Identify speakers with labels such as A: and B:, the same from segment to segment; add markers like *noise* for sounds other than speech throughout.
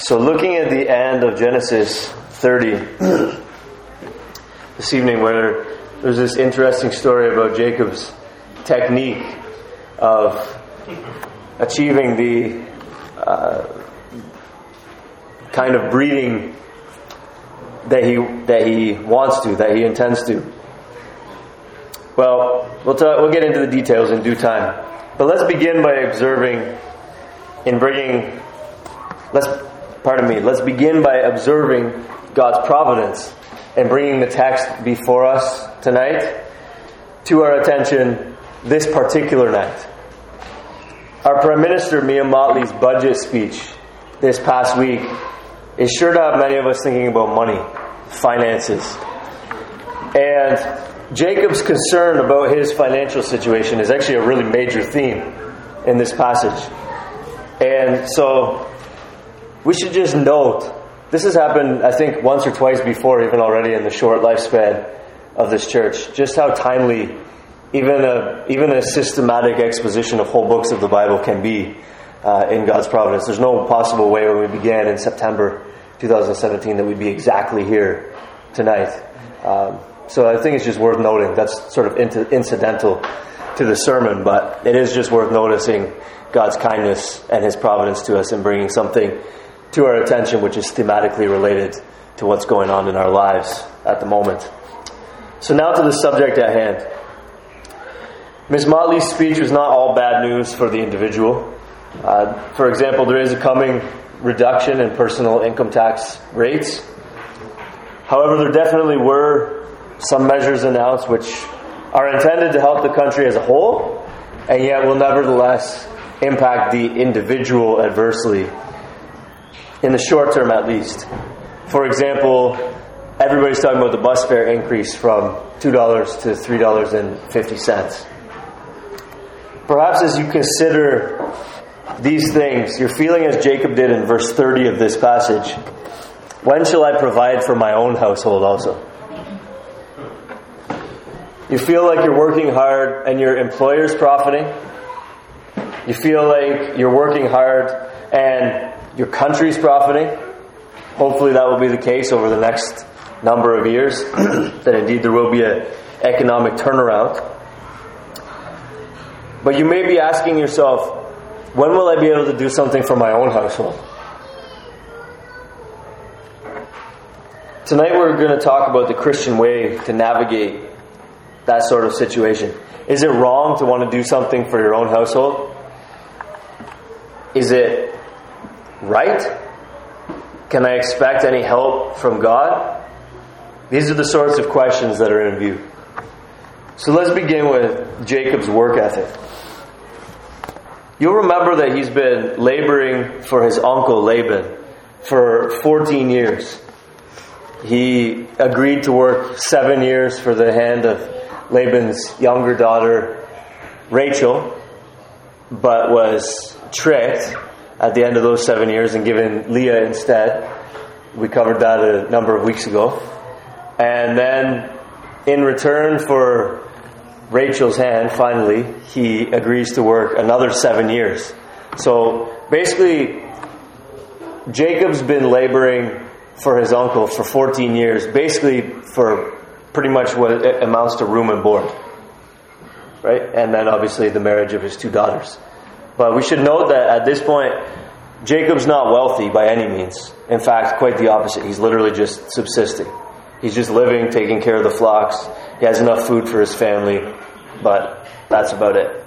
A: So, looking at the end of Genesis 30 this evening, where there's this interesting story about Jacob's technique of achieving the uh, kind of breeding that he that he wants to, that he intends to. Well, we'll talk, we'll get into the details in due time. But let's begin by observing in bringing let's pardon me, let's begin by observing God's providence and bringing the text before us tonight to our attention this particular night. Our Prime Minister Mia Mottley's budget speech this past week is sure to have many of us thinking about money, finances. And Jacob's concern about his financial situation is actually a really major theme in this passage. And so we should just note this has happened, I think, once or twice before, even already in the short lifespan of this church. Just how timely even a even a systematic exposition of whole books of the Bible can be uh, in God's providence. There's no possible way when we began in September 2017 that we'd be exactly here tonight. Um, so I think it's just worth noting. That's sort of incidental to the sermon, but it is just worth noticing God's kindness and His providence to us in bringing something to our attention which is thematically related to what's going on in our lives at the moment. So now to the subject at hand. Ms. Mottley's speech was not all bad news for the individual. Uh, for example, there is a coming reduction in personal income tax rates. However, there definitely were some measures announced which are intended to help the country as a whole, and yet will nevertheless impact the individual adversely, in the short term at least. For example, everybody's talking about the bus fare increase from $2 to $3.50. Perhaps as you consider these things, you're feeling as Jacob did in verse 30 of this passage when shall I provide for my own household also? You feel like you're working hard and your employer's profiting. You feel like you're working hard and your country's profiting. Hopefully, that will be the case over the next number of years, *clears throat* that indeed there will be an economic turnaround. But you may be asking yourself, when will I be able to do something for my own household? Tonight we're going to talk about the Christian way to navigate that sort of situation. Is it wrong to want to do something for your own household? Is it right? Can I expect any help from God? These are the sorts of questions that are in view. So let's begin with Jacob's work ethic. You'll remember that he's been laboring for his uncle Laban for 14 years. He agreed to work seven years for the hand of Laban's younger daughter, Rachel, but was tricked at the end of those seven years and given Leah instead. We covered that a number of weeks ago. And then, in return for Rachel's hand, finally, he agrees to work another seven years. So basically, Jacob's been laboring for his uncle for 14 years, basically for pretty much what amounts to room and board. Right? And then obviously the marriage of his two daughters. But we should note that at this point, Jacob's not wealthy by any means. In fact, quite the opposite. He's literally just subsisting. He's just living, taking care of the flocks. He has enough food for his family, but that's about it.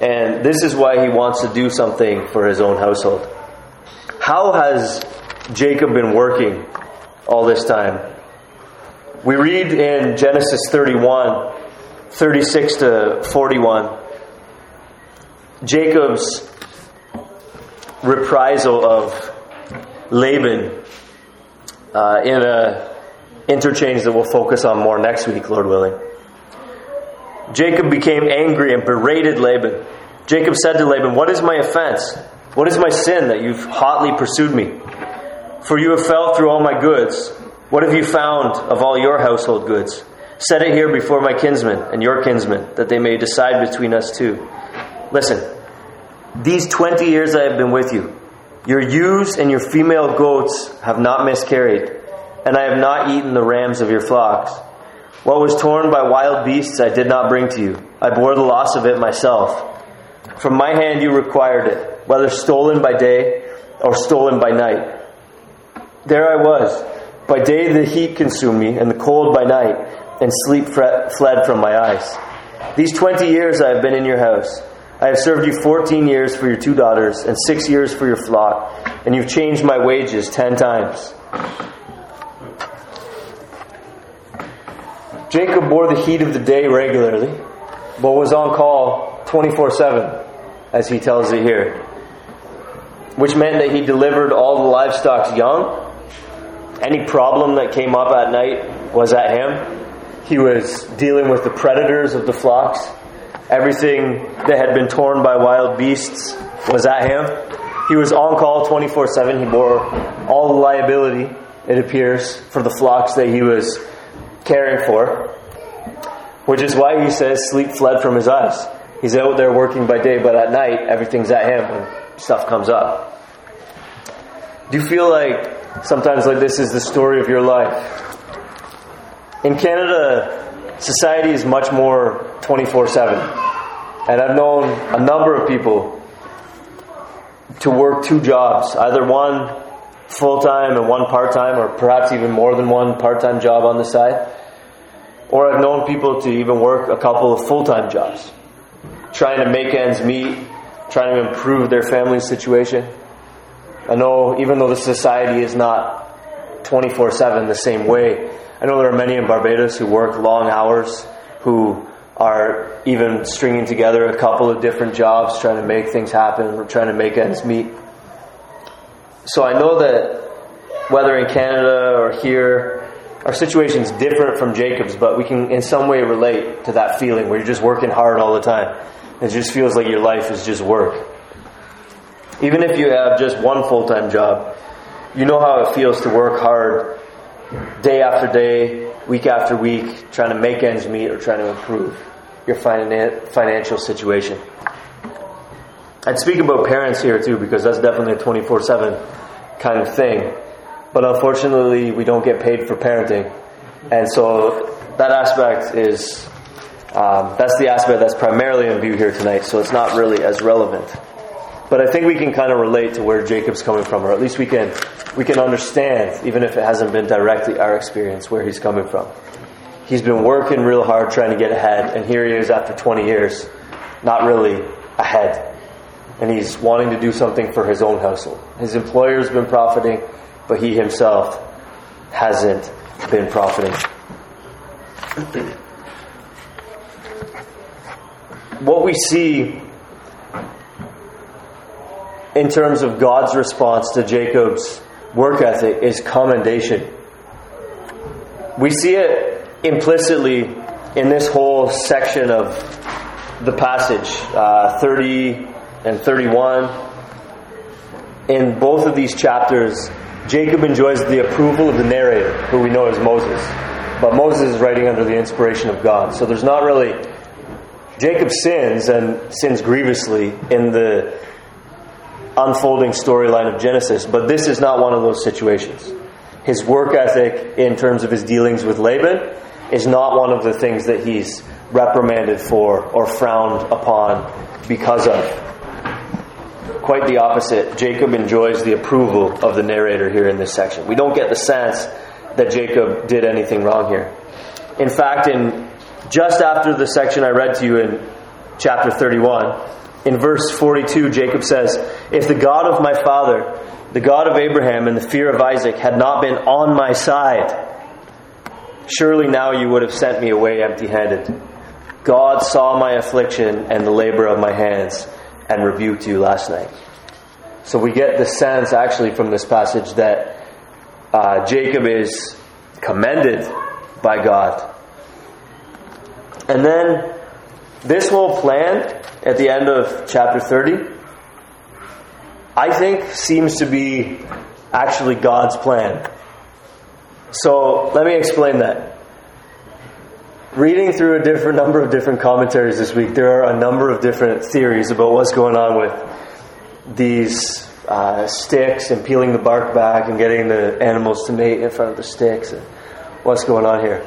A: And this is why he wants to do something for his own household. How has Jacob been working all this time? We read in Genesis 31, 36 to 41, Jacob's reprisal of Laban uh, in a interchange that we'll focus on more next week, Lord willing. Jacob became angry and berated Laban. Jacob said to Laban, What is my offense? What is my sin that you've hotly pursued me? For you have fell through all my goods. What have you found of all your household goods? Set it here before my kinsmen and your kinsmen, that they may decide between us two. Listen, these 20 years I have been with you, Your ewes and your female goats have not miscarried, and I have not eaten the rams of your flocks. What was torn by wild beasts I did not bring to you. I bore the loss of it myself. From my hand you required it, whether stolen by day or stolen by night. There I was. By day the heat consumed me, and the cold by night, and sleep fled from my eyes. These twenty years I have been in your house. I have served you fourteen years for your two daughters, and six years for your flock, and you've changed my wages ten times. Jacob bore the heat of the day regularly, but was on call 24 7, as he tells it here, which meant that he delivered all the livestock young. Any problem that came up at night was at him. He was dealing with the predators of the flocks. Everything that had been torn by wild beasts was at him. He was on call 24 7. He bore all the liability, it appears, for the flocks that he was caring for, which is why he says sleep fled from his eyes. He's out there working by day, but at night, everything's at him when stuff comes up. Do you feel like sometimes like this is the story of your life? In Canada, society is much more 24 7. And I've known a number of people to work two jobs, either one full time and one part time, or perhaps even more than one part time job on the side. Or I've known people to even work a couple of full time jobs, trying to make ends meet, trying to improve their family situation. I know even though the society is not 24 7 the same way, I know there are many in Barbados who work long hours, who are even stringing together a couple of different jobs, trying to make things happen, or trying to make ends meet. So I know that whether in Canada or here, our situation is different from Jacob's, but we can in some way relate to that feeling where you're just working hard all the time. It just feels like your life is just work. Even if you have just one full time job, you know how it feels to work hard day after day, week after week, trying to make ends meet or trying to improve your financial situation. I'd speak about parents here too, because that's definitely a 24 7 kind of thing. But unfortunately, we don't get paid for parenting. And so that aspect is, um, that's the aspect that's primarily in view here tonight, so it's not really as relevant. But I think we can kind of relate to where Jacob's coming from, or at least we can, we can understand, even if it hasn't been directly our experience, where he's coming from. He's been working real hard trying to get ahead, and here he is after 20 years, not really ahead. And he's wanting to do something for his own household. His employer's been profiting, but he himself hasn't been profiting. what we see in terms of God's response to Jacob's work ethic is commendation. We see it implicitly in this whole section of the passage, uh, 30 and 31. In both of these chapters, Jacob enjoys the approval of the narrator, who we know as Moses. But Moses is writing under the inspiration of God. So there's not really. Jacob sins and sins grievously in the unfolding storyline of Genesis, but this is not one of those situations. His work ethic, in terms of his dealings with Laban, is not one of the things that he's reprimanded for or frowned upon because of. Quite the opposite. Jacob enjoys the approval of the narrator here in this section. We don't get the sense that Jacob did anything wrong here. In fact, in just after the section I read to you in chapter 31, in verse 42, Jacob says, If the God of my father, the God of Abraham, and the fear of Isaac had not been on my side, surely now you would have sent me away empty handed. God saw my affliction and the labor of my hands and rebuked you last night. So we get the sense actually from this passage that uh, Jacob is commended by God. And then this whole plan at the end of chapter 30, I think seems to be actually God's plan. So let me explain that reading through a different number of different commentaries this week, there are a number of different theories about what's going on with these uh, sticks and peeling the bark back and getting the animals to mate in front of the sticks. And what's going on here?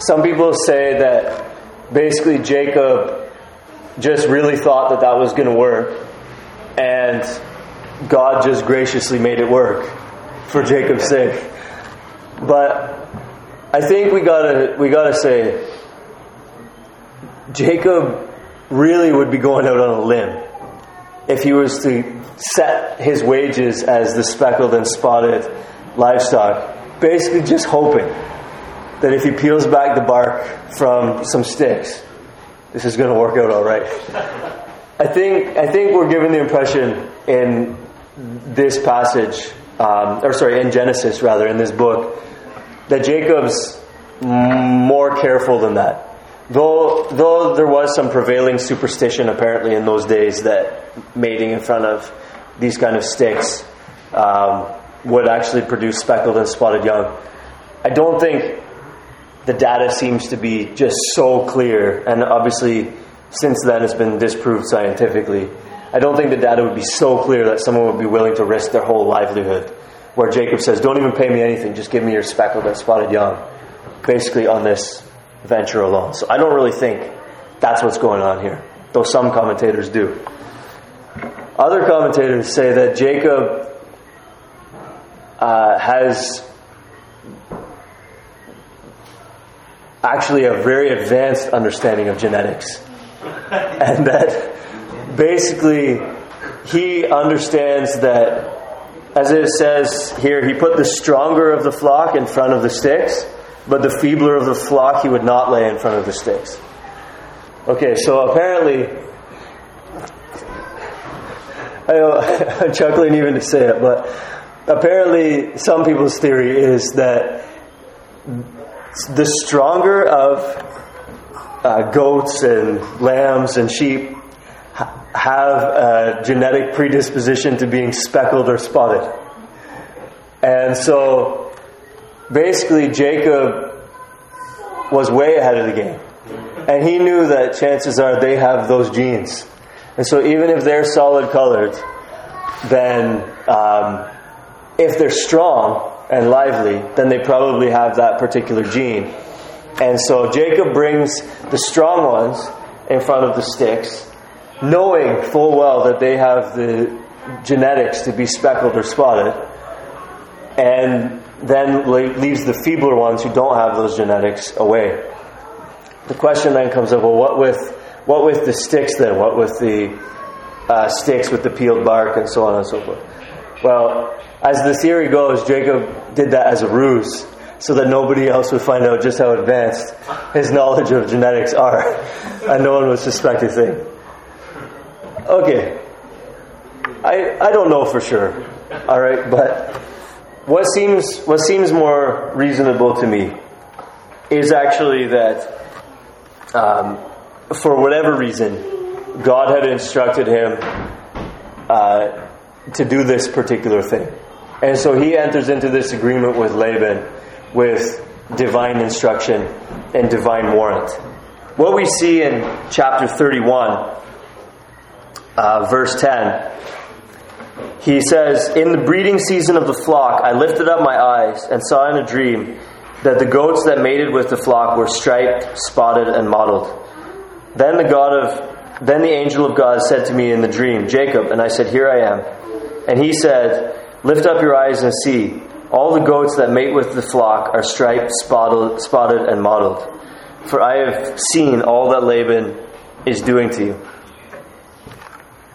A: Some people say that basically Jacob just really thought that that was going to work, and God just graciously made it work for Jacob's sake. But I think we gotta we gotta say Jacob really would be going out on a limb if he was to set his wages as the speckled and spotted livestock, basically just hoping that if he peels back the bark from some sticks, this is going to work out all right. I think I think we're given the impression in this passage, um, or sorry, in Genesis rather, in this book, that Jacob's more careful than that. Though, though there was some prevailing superstition apparently in those days that mating in front of these kind of sticks um, would actually produce speckled and spotted young. I don't think the data seems to be just so clear, and obviously since then it's been disproved scientifically. I don't think the data would be so clear that someone would be willing to risk their whole livelihood. Where Jacob says, Don't even pay me anything, just give me your speckled and spotted young. Basically, on this venture alone. So I don't really think that's what's going on here, though some commentators do. Other commentators say that Jacob uh, has actually a very advanced understanding of genetics. *laughs* and that basically he understands that, as it says here, he put the stronger of the flock in front of the sticks but the feebler of the flock he would not lay in front of the sticks. Okay, so apparently, *laughs* I *laughs* I'm chuckling even to say it, but apparently, some people's theory is that the stronger of uh, goats and lambs and sheep have a genetic predisposition to being speckled or spotted. And so basically Jacob was way ahead of the game. And he knew that chances are they have those genes. And so even if they're solid colored, then um, if they're strong and lively, then they probably have that particular gene. And so Jacob brings the strong ones in front of the sticks, knowing full well that they have the genetics to be speckled or spotted. And then leaves the feebler ones who don't have those genetics away. The question then comes up: Well, what with what with the sticks then? What with the uh, sticks with the peeled bark and so on and so forth? Well, as the theory goes, Jacob did that as a ruse so that nobody else would find out just how advanced his knowledge of genetics are, *laughs* and no one would suspect a thing. Okay, I I don't know for sure. All right, but what seems what seems more reasonable to me is actually that um, for whatever reason God had instructed him uh, to do this particular thing, and so he enters into this agreement with Laban with divine instruction and divine warrant. What we see in chapter thirty-one, uh, verse ten he says, In the breeding season of the flock, I lifted up my eyes and saw in a dream that the goats that mated with the flock were striped, spotted, and mottled. Then the God of then the angel of God said to me in the dream, Jacob, and I said, Here I am. And he said, Lift up your eyes and see. All the goats that mate with the flock are striped, spotted, spotted and mottled. For I have seen all that Laban is doing to you.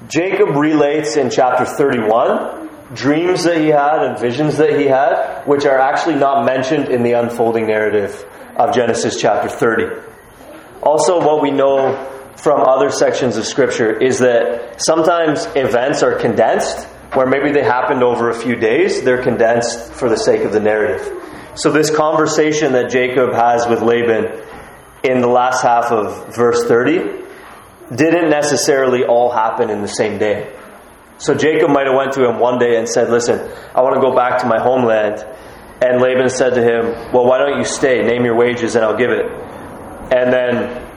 A: Jacob relates in chapter 31 dreams that he had and visions that he had, which are actually not mentioned in the unfolding narrative of Genesis chapter 30. Also, what we know from other sections of Scripture is that sometimes events are condensed, where maybe they happened over a few days, they're condensed for the sake of the narrative. So, this conversation that Jacob has with Laban in the last half of verse 30 didn't necessarily all happen in the same day. So Jacob might have went to him one day and said, "Listen, I want to go back to my homeland." And Laban said to him, "Well, why don't you stay? Name your wages and I'll give it." And then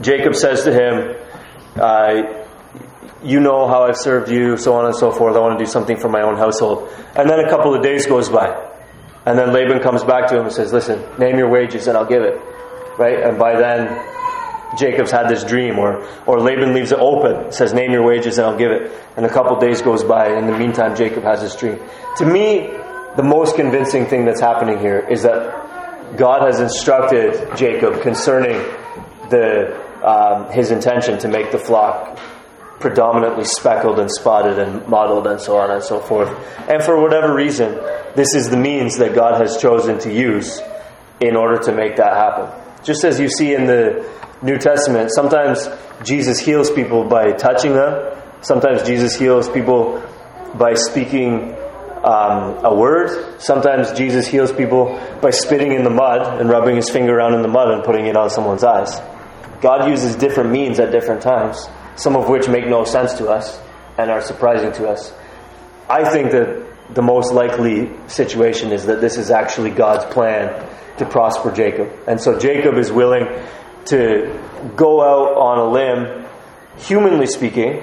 A: Jacob says to him, uh, you know how I've served you, so on and so forth. I want to do something for my own household. And then a couple of days goes by. And then Laban comes back to him and says, Listen, name your wages and I'll give it. Right? And by then, Jacob's had this dream, or, or Laban leaves it open, says, Name your wages and I'll give it. And a couple days goes by. and In the meantime, Jacob has this dream. To me, the most convincing thing that's happening here is that God has instructed Jacob concerning the, um, his intention to make the flock predominantly speckled and spotted and mottled and so on and so forth. And for whatever reason, this is the means that God has chosen to use in order to make that happen. Just as you see in the New Testament, sometimes Jesus heals people by touching them, sometimes Jesus heals people by speaking um, a word, sometimes Jesus heals people by spitting in the mud and rubbing his finger around in the mud and putting it on someone's eyes. God uses different means at different times some of which make no sense to us and are surprising to us. I think that the most likely situation is that this is actually God's plan to prosper Jacob. And so Jacob is willing to go out on a limb, humanly speaking,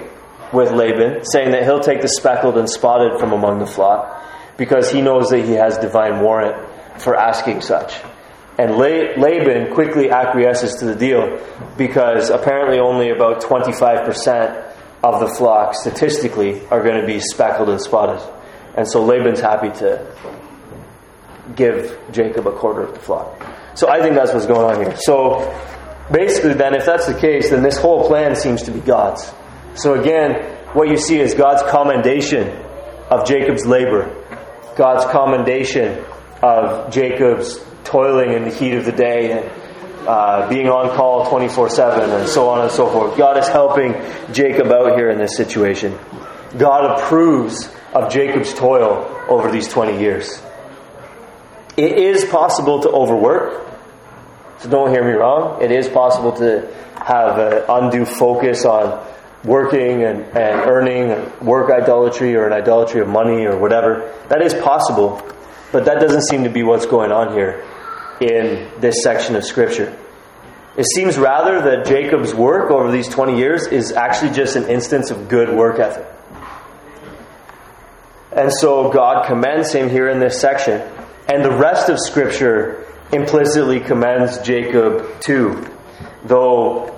A: with Laban, saying that he'll take the speckled and spotted from among the flock because he knows that he has divine warrant for asking such. And Laban quickly acquiesces to the deal because apparently only about 25% of the flock statistically are going to be speckled and spotted. And so Laban's happy to give Jacob a quarter of the flock. So I think that's what's going on here. So basically, then, if that's the case, then this whole plan seems to be God's. So again, what you see is God's commendation of Jacob's labor, God's commendation of Jacob's toiling in the heat of the day and uh, being on call 24 7 and so on and so forth. God is helping Jacob out here in this situation. God approves of Jacob's toil over these 20 years. It is possible to overwork. So don't hear me wrong. It is possible to have an undue focus on working and, and earning, work idolatry or an idolatry of money or whatever. That is possible, but that doesn't seem to be what's going on here in this section of Scripture. It seems rather that Jacob's work over these 20 years is actually just an instance of good work ethic. And so God commends him here in this section, and the rest of Scripture implicitly commends Jacob too, though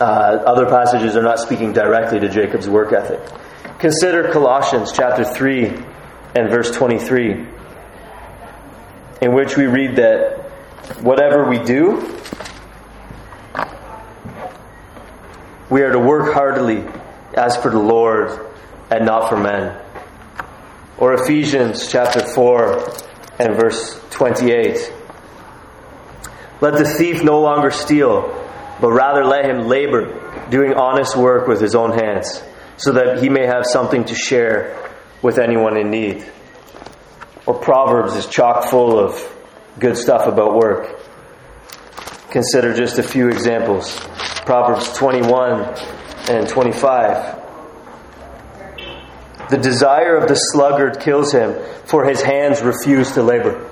A: uh, other passages are not speaking directly to Jacob's work ethic. Consider Colossians chapter 3 and verse 23 in which we read that whatever we do, we are to work heartily as for the Lord and not for men. Or Ephesians chapter 4 and verse 28. Let the thief no longer steal, but rather let him labor, doing honest work with his own hands, so that he may have something to share with anyone in need or Proverbs is chock full of good stuff about work. Consider just a few examples Proverbs 21 and 25. The desire of the sluggard kills him, for his hands refuse to labor.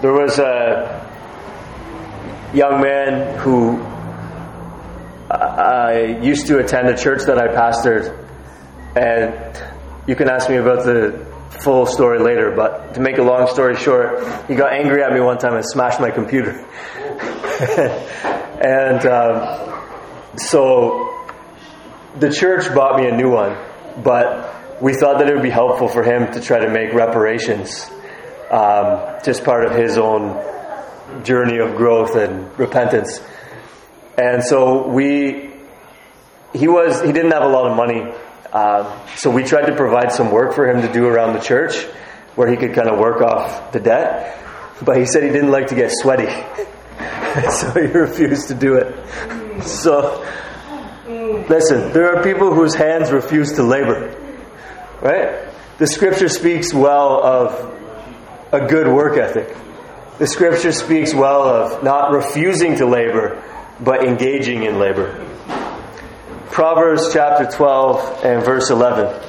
A: There was a young man who I used to attend a church that I pastored, and you can ask me about the full story later, but to make a long story short, he got angry at me one time and smashed my computer. *laughs* and um, so the church bought me a new one, but we thought that it would be helpful for him to try to make reparations, um, just part of his own journey of growth and repentance. And so we, he was, he didn't have a lot of money um, so we tried to provide some work for him to do around the church where he could kind of work off the debt. But he said he didn't like to get sweaty. *laughs* so he refused to do it. So, listen, there are people whose hands refuse to labor. Right? The scripture speaks well of a good work ethic. The scripture speaks well of not refusing to labor, but engaging in labor. Proverbs chapter 12 and verse 11.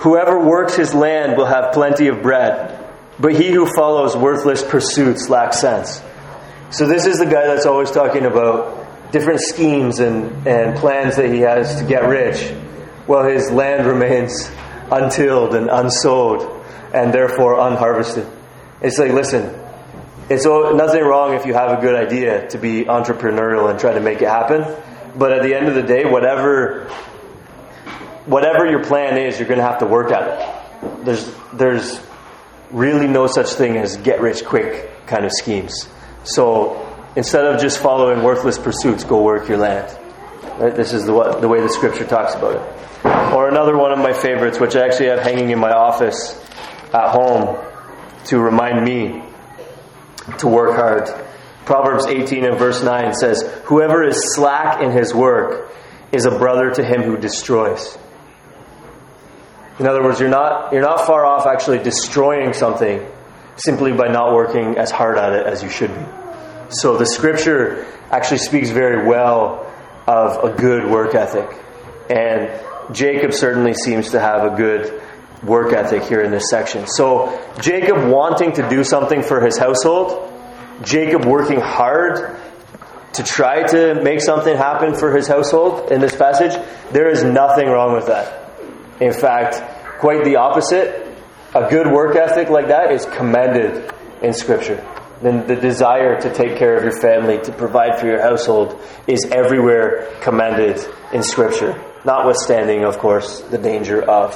A: Whoever works his land will have plenty of bread, but he who follows worthless pursuits lacks sense. So this is the guy that's always talking about different schemes and, and plans that he has to get rich. Well, his land remains untilled and unsold and therefore unharvested. It's like, listen, it's nothing wrong if you have a good idea to be entrepreneurial and try to make it happen. But at the end of the day, whatever whatever your plan is, you're going to have to work at it. There's there's really no such thing as get rich quick kind of schemes. So instead of just following worthless pursuits, go work your land. Right? This is the, the way the scripture talks about it. Or another one of my favorites, which I actually have hanging in my office at home to remind me to work hard. Proverbs 18 and verse 9 says, Whoever is slack in his work is a brother to him who destroys. In other words, you're not, you're not far off actually destroying something simply by not working as hard at it as you should be. So the scripture actually speaks very well of a good work ethic. And Jacob certainly seems to have a good work ethic here in this section. So, Jacob wanting to do something for his household, Jacob working hard to try to make something happen for his household in this passage, there is nothing wrong with that. In fact, quite the opposite. A good work ethic like that is commended in Scripture. Then the desire to take care of your family, to provide for your household, is everywhere commended in Scripture. Notwithstanding, of course, the danger of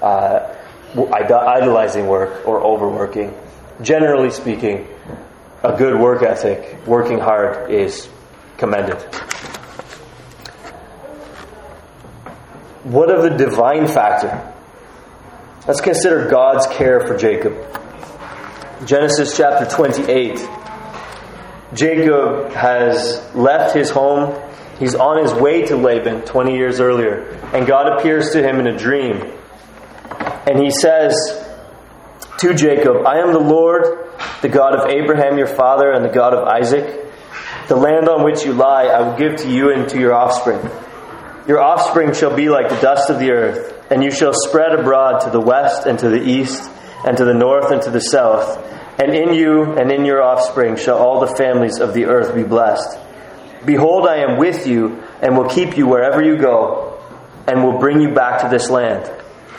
A: uh, idolizing work or overworking. Generally speaking, a good work ethic, working hard, is commended. What of the divine factor? Let's consider God's care for Jacob. Genesis chapter 28. Jacob has left his home. He's on his way to Laban 20 years earlier. And God appears to him in a dream and he says to Jacob, I am the Lord, the God of Abraham your father, and the God of Isaac. The land on which you lie I will give to you and to your offspring. Your offspring shall be like the dust of the earth, and you shall spread abroad to the west and to the east, and to the north and to the south. And in you and in your offspring shall all the families of the earth be blessed. Behold, I am with you, and will keep you wherever you go, and will bring you back to this land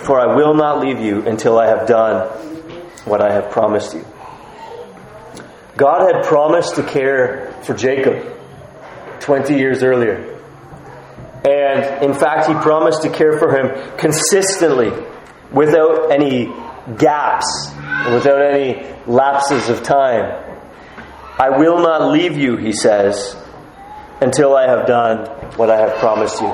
A: for I will not leave you until I have done what I have promised you. God had promised to care for Jacob 20 years earlier. And in fact, he promised to care for him consistently without any gaps, without any lapses of time. I will not leave you, he says, until I have done what I have promised you.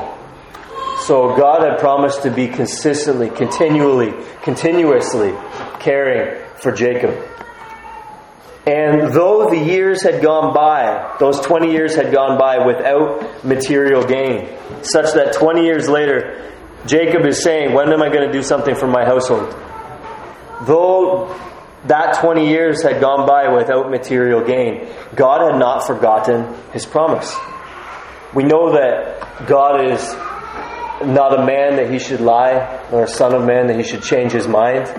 A: So God had promised to be consistently, continually, continuously caring for Jacob. And though the years had gone by, those 20 years had gone by without material gain, such that 20 years later, Jacob is saying, When am I going to do something for my household? Though that 20 years had gone by without material gain, God had not forgotten his promise. We know that God is not a man that he should lie, nor a son of man that he should change his mind.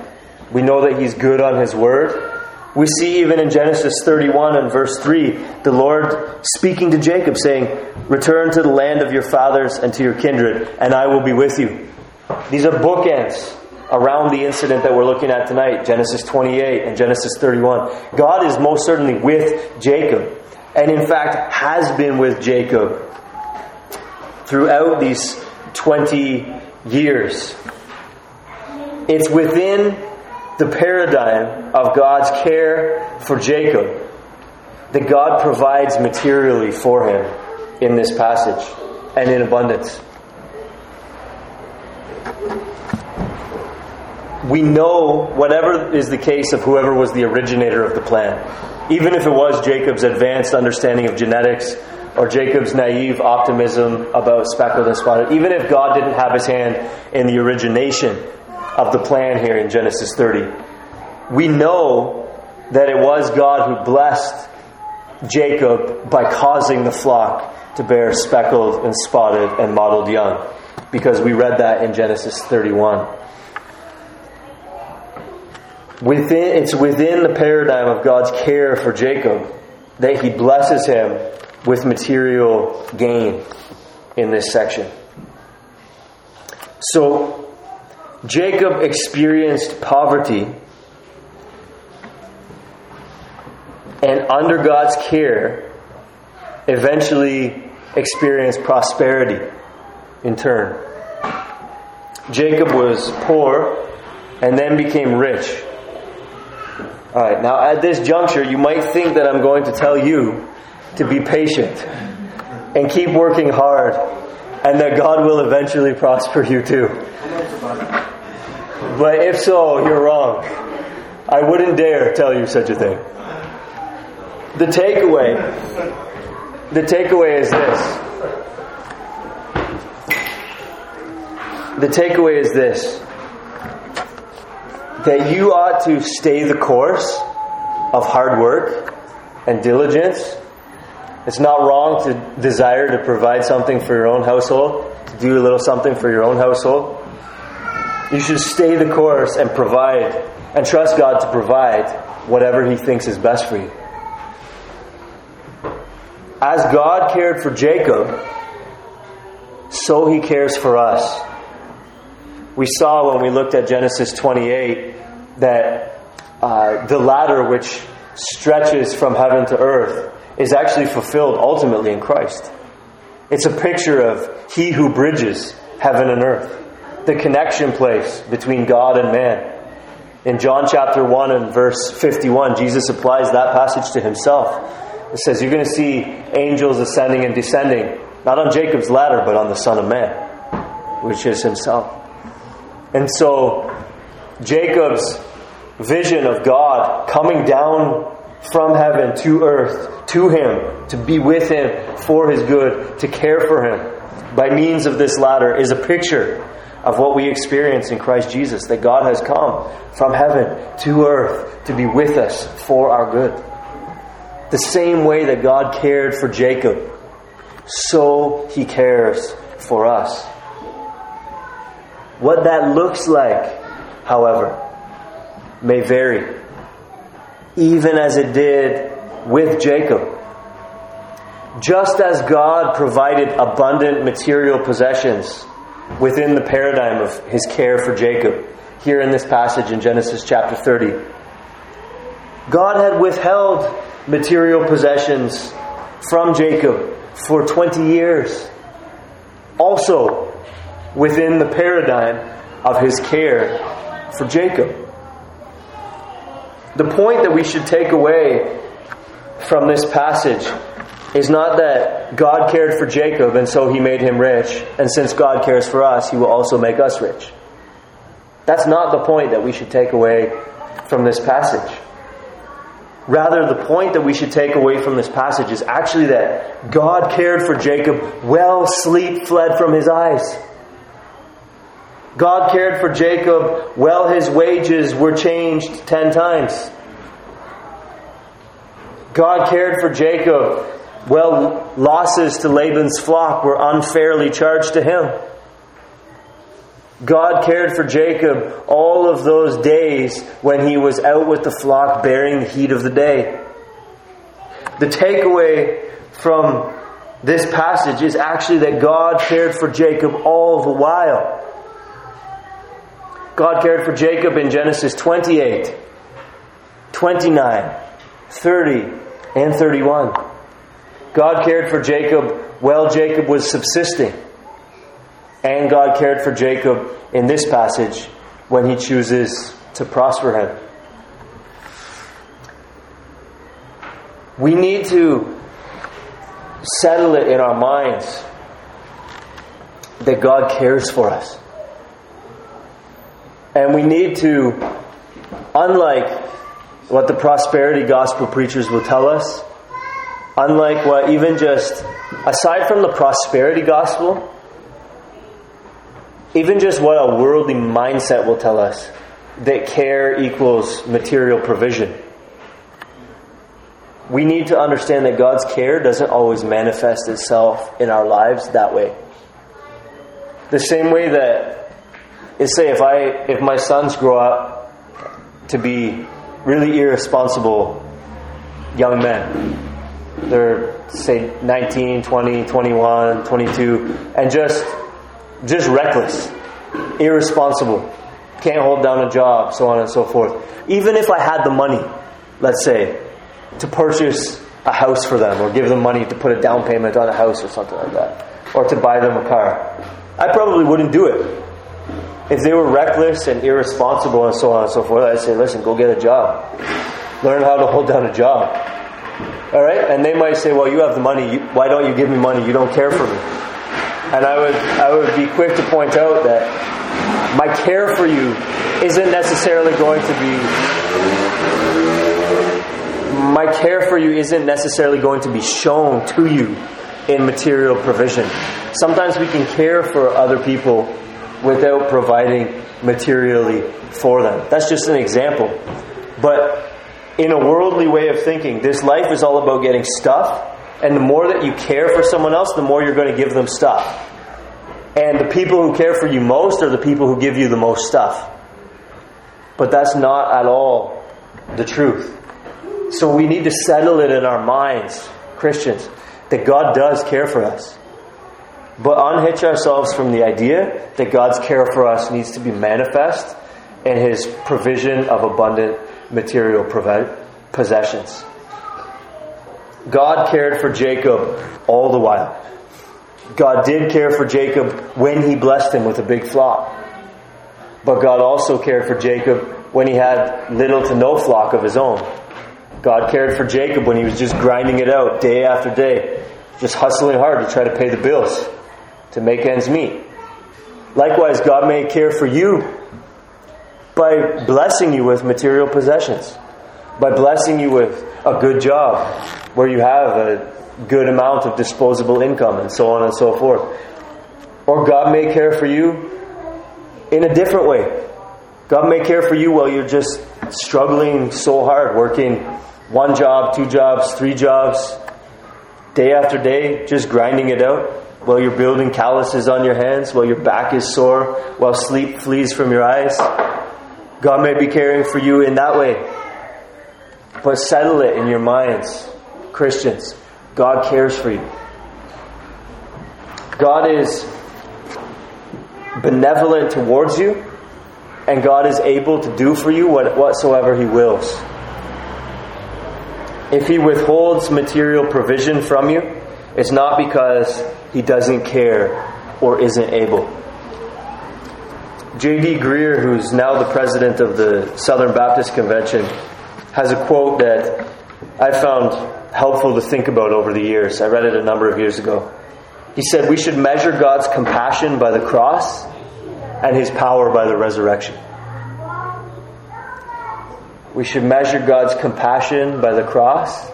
A: We know that he's good on his word. We see even in Genesis 31 and verse 3, the Lord speaking to Jacob, saying, Return to the land of your fathers and to your kindred, and I will be with you. These are bookends around the incident that we're looking at tonight Genesis 28 and Genesis 31. God is most certainly with Jacob, and in fact has been with Jacob throughout these 20 years. It's within the paradigm of God's care for Jacob that God provides materially for him in this passage and in abundance. We know, whatever is the case of whoever was the originator of the plan, even if it was Jacob's advanced understanding of genetics or Jacob's naive optimism about speckled and spotted, even if God didn't have his hand in the origination of the plan here in Genesis 30, we know that it was God who blessed Jacob by causing the flock to bear speckled and spotted and mottled young, because we read that in Genesis 31. Within, it's within the paradigm of God's care for Jacob that he blesses him with material gain in this section. So, Jacob experienced poverty, and under God's care, eventually experienced prosperity in turn. Jacob was poor and then became rich. Alright, now at this juncture, you might think that I'm going to tell you to be patient and keep working hard and that God will eventually prosper you too. But if so, you're wrong. I wouldn't dare tell you such a thing. The takeaway, the takeaway is this. The takeaway is this that you ought to stay the course of hard work and diligence it's not wrong to desire to provide something for your own household, to do a little something for your own household. You should stay the course and provide, and trust God to provide whatever He thinks is best for you. As God cared for Jacob, so He cares for us. We saw when we looked at Genesis 28 that uh, the ladder which stretches from heaven to earth is actually fulfilled ultimately in Christ. It's a picture of He who bridges heaven and earth, the connection place between God and man. In John chapter 1 and verse 51, Jesus applies that passage to himself. It says, You're going to see angels ascending and descending, not on Jacob's ladder, but on the Son of Man, which is himself. And so, Jacob's vision of God coming down from heaven to earth to him, to be with him for his good, to care for him by means of this ladder is a picture of what we experience in Christ Jesus that God has come from heaven to earth to be with us for our good. The same way that God cared for Jacob, so he cares for us. What that looks like, however, may vary even as it did with Jacob. Just as God provided abundant material possessions within the paradigm of his care for Jacob, here in this passage in Genesis chapter 30, God had withheld material possessions from Jacob for 20 years. Also, within the paradigm of his care for Jacob. The point that we should take away from this passage is not that God cared for Jacob and so he made him rich, and since God cares for us, he will also make us rich. That's not the point that we should take away from this passage. Rather, the point that we should take away from this passage is actually that God cared for Jacob well sleep fled from his eyes. God cared for Jacob well his wages were changed ten times. God cared for Jacob well losses to Laban's flock were unfairly charged to him. God cared for Jacob all of those days when he was out with the flock bearing the heat of the day. The takeaway from this passage is actually that God cared for Jacob all the while. God cared for Jacob in Genesis 28, 29, 30, and 31. God cared for Jacob while Jacob was subsisting. And God cared for Jacob in this passage when he chooses to prosper him. We need to settle it in our minds that God cares for us. And we need to, unlike what the prosperity gospel preachers will tell us, unlike what even just, aside from the prosperity gospel, even just what a worldly mindset will tell us, that care equals material provision. We need to understand that God's care doesn't always manifest itself in our lives that way. The same way that is say if I if my sons grow up to be really irresponsible young men, they're say 19, 20, 21, 22 and just just reckless, irresponsible, can't hold down a job, so on and so forth. Even if I had the money, let's say, to purchase a house for them or give them money to put a down payment on a house or something like that, or to buy them a car, I probably wouldn't do it. If they were reckless and irresponsible and so on and so forth, I'd say, listen, go get a job. Learn how to hold down a job. All right? And they might say, well, you have the money. why don't you give me money? You don't care for me. And I would, I would be quick to point out that my care for you isn't necessarily going to be, my care for you isn't necessarily going to be shown to you in material provision. Sometimes we can care for other people without providing materially for them. That's just an example. But in a worldly way of thinking, this life is all about getting stuff, and the more that you care for someone else, the more you're going to give them stuff. And the people who care for you most are the people who give you the most stuff. But that's not at all the truth. So we need to settle it in our minds, Christians, that God does care for us. But unhitch ourselves from the idea that God's care for us needs to be manifest in His provision of abundant material possessions. God cared for Jacob all the while. God did care for Jacob when he blessed him with a big flock. But God also cared for Jacob when he had little to no flock of his own. God cared for Jacob when he was just grinding it out day after day, just hustling hard to try to pay the bills to make ends meet. Likewise, God may care for you by blessing you with material possessions, by blessing you with a good job where you have a good amount of disposable income and so on and so forth. Or God may care for you in a different way. God may care for you while you're just struggling so hard, working one job, two jobs, three jobs, day after day, just grinding it out while you're building calluses on your hands, while your back is sore, while sleep flees from your eyes. God may be caring for you in that way. But settle it in your minds, Christians. God cares for you. God is benevolent towards you, and God is able to do for you whatsoever He wills. If He withholds material provision from you, it's not because he doesn't care or isn't able. J.D. Greear, who's now the president of the Southern Baptist Convention, has a quote that I found helpful to think about over the years. I read it a number of years ago. He said, We should measure God's compassion by the cross and his power by the resurrection. We should measure God's compassion by the cross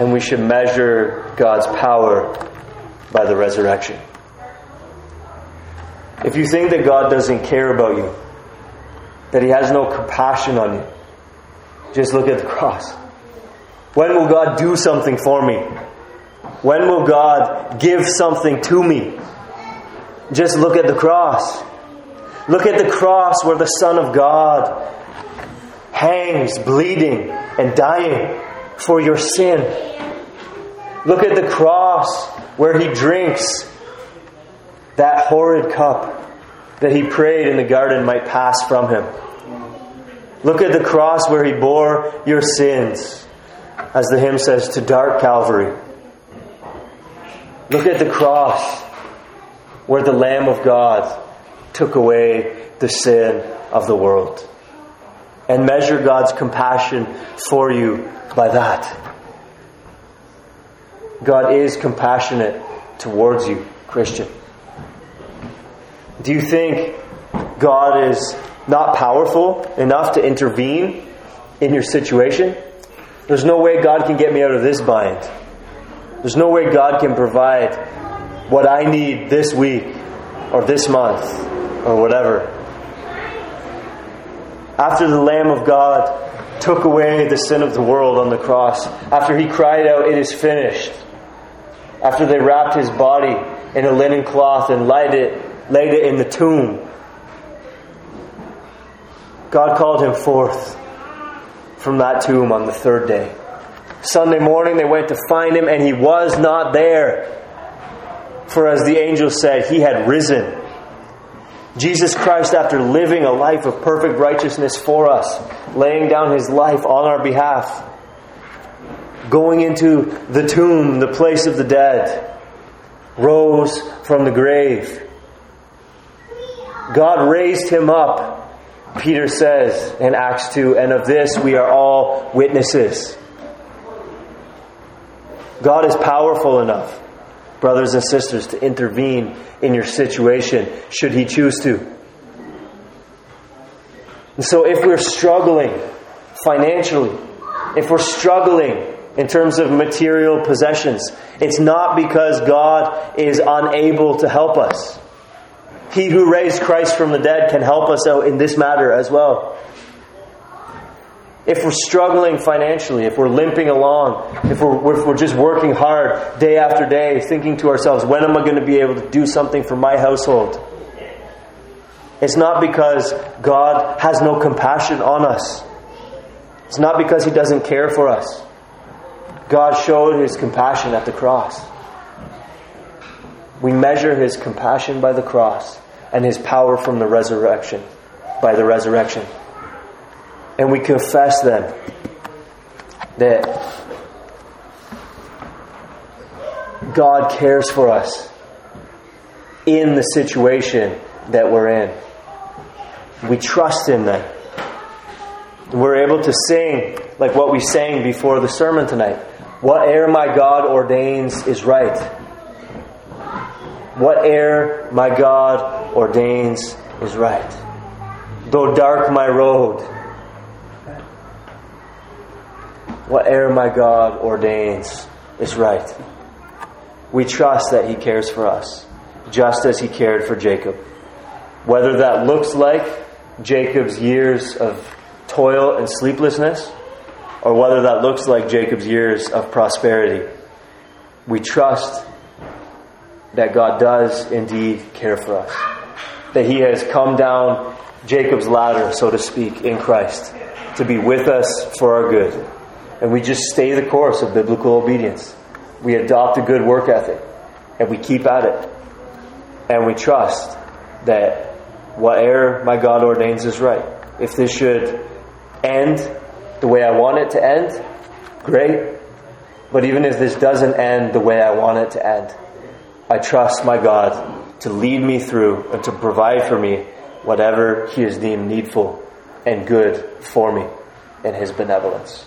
A: and we should measure God's power by the resurrection. If you think that God doesn't care about you, that He has no compassion on you, just look at the cross. When will God do something for me? When will God give something to me? Just look at the cross. Look at the cross where the Son of God hangs, bleeding and dying for your sin. Look at the cross where he drinks that horrid cup that he prayed in the garden might pass from him. Look at the cross where he bore your sins, as the hymn says, to dark Calvary. Look at the cross where the Lamb of God took away the sin of the world. And measure God's compassion for you by that. God is compassionate towards you, Christian. Do you think God is not powerful enough to intervene in your situation? There's no way God can get me out of this bind. There's no way God can provide what I need this week or this month or whatever. After the Lamb of God took away the sin of the world on the cross, after he cried out, It is finished, after they wrapped his body in a linen cloth and laid it, laid it in the tomb, God called him forth from that tomb on the third day. Sunday morning they went to find him and he was not there. For as the angel said, he had risen. Jesus Christ, after living a life of perfect righteousness for us, laying down his life on our behalf, going into the tomb, the place of the dead, rose from the grave. God raised him up, Peter says in Acts 2, and of this we are all witnesses. God is powerful enough, brothers and sisters, to intervene in your situation should He choose to. And so, if we're struggling financially, if we're struggling in terms of material possessions, it's not because God is unable to help us. He who raised Christ from the dead can help us out in this matter as well. If we're struggling financially, if we're limping along, if we're, if we're just working hard day after day, thinking to ourselves, when am I going to be able to do something for my household? It's not because God has no compassion on us. It's not because He doesn't care for us. God showed His compassion at the cross. We measure His compassion by the cross and His power from the resurrection, by the resurrection. And we confess then that God cares for us in the situation that we're in. We trust Him then. We're able to sing like what we sang before the sermon tonight. Whate'er my God ordains is right. Whate'er my God ordains is right. Though dark my road, whate'er my God ordains is right. We trust that He cares for us, just as He cared for Jacob. Whether that looks like Jacob's years of toil and sleeplessness, or whether that looks like Jacob's years of prosperity, we trust that God does indeed care for us. That He has come down Jacob's ladder, so to speak, in Christ to be with us for our good. And we just stay the course of biblical obedience. We adopt a good work ethic and we keep at it. And we trust that whatever my God ordains is right. If this should end the way I want it to end, great. But even if this doesn't end the way I want it to end, I trust my God to lead me through and to provide for me whatever He has deemed needful and good for me in His benevolence.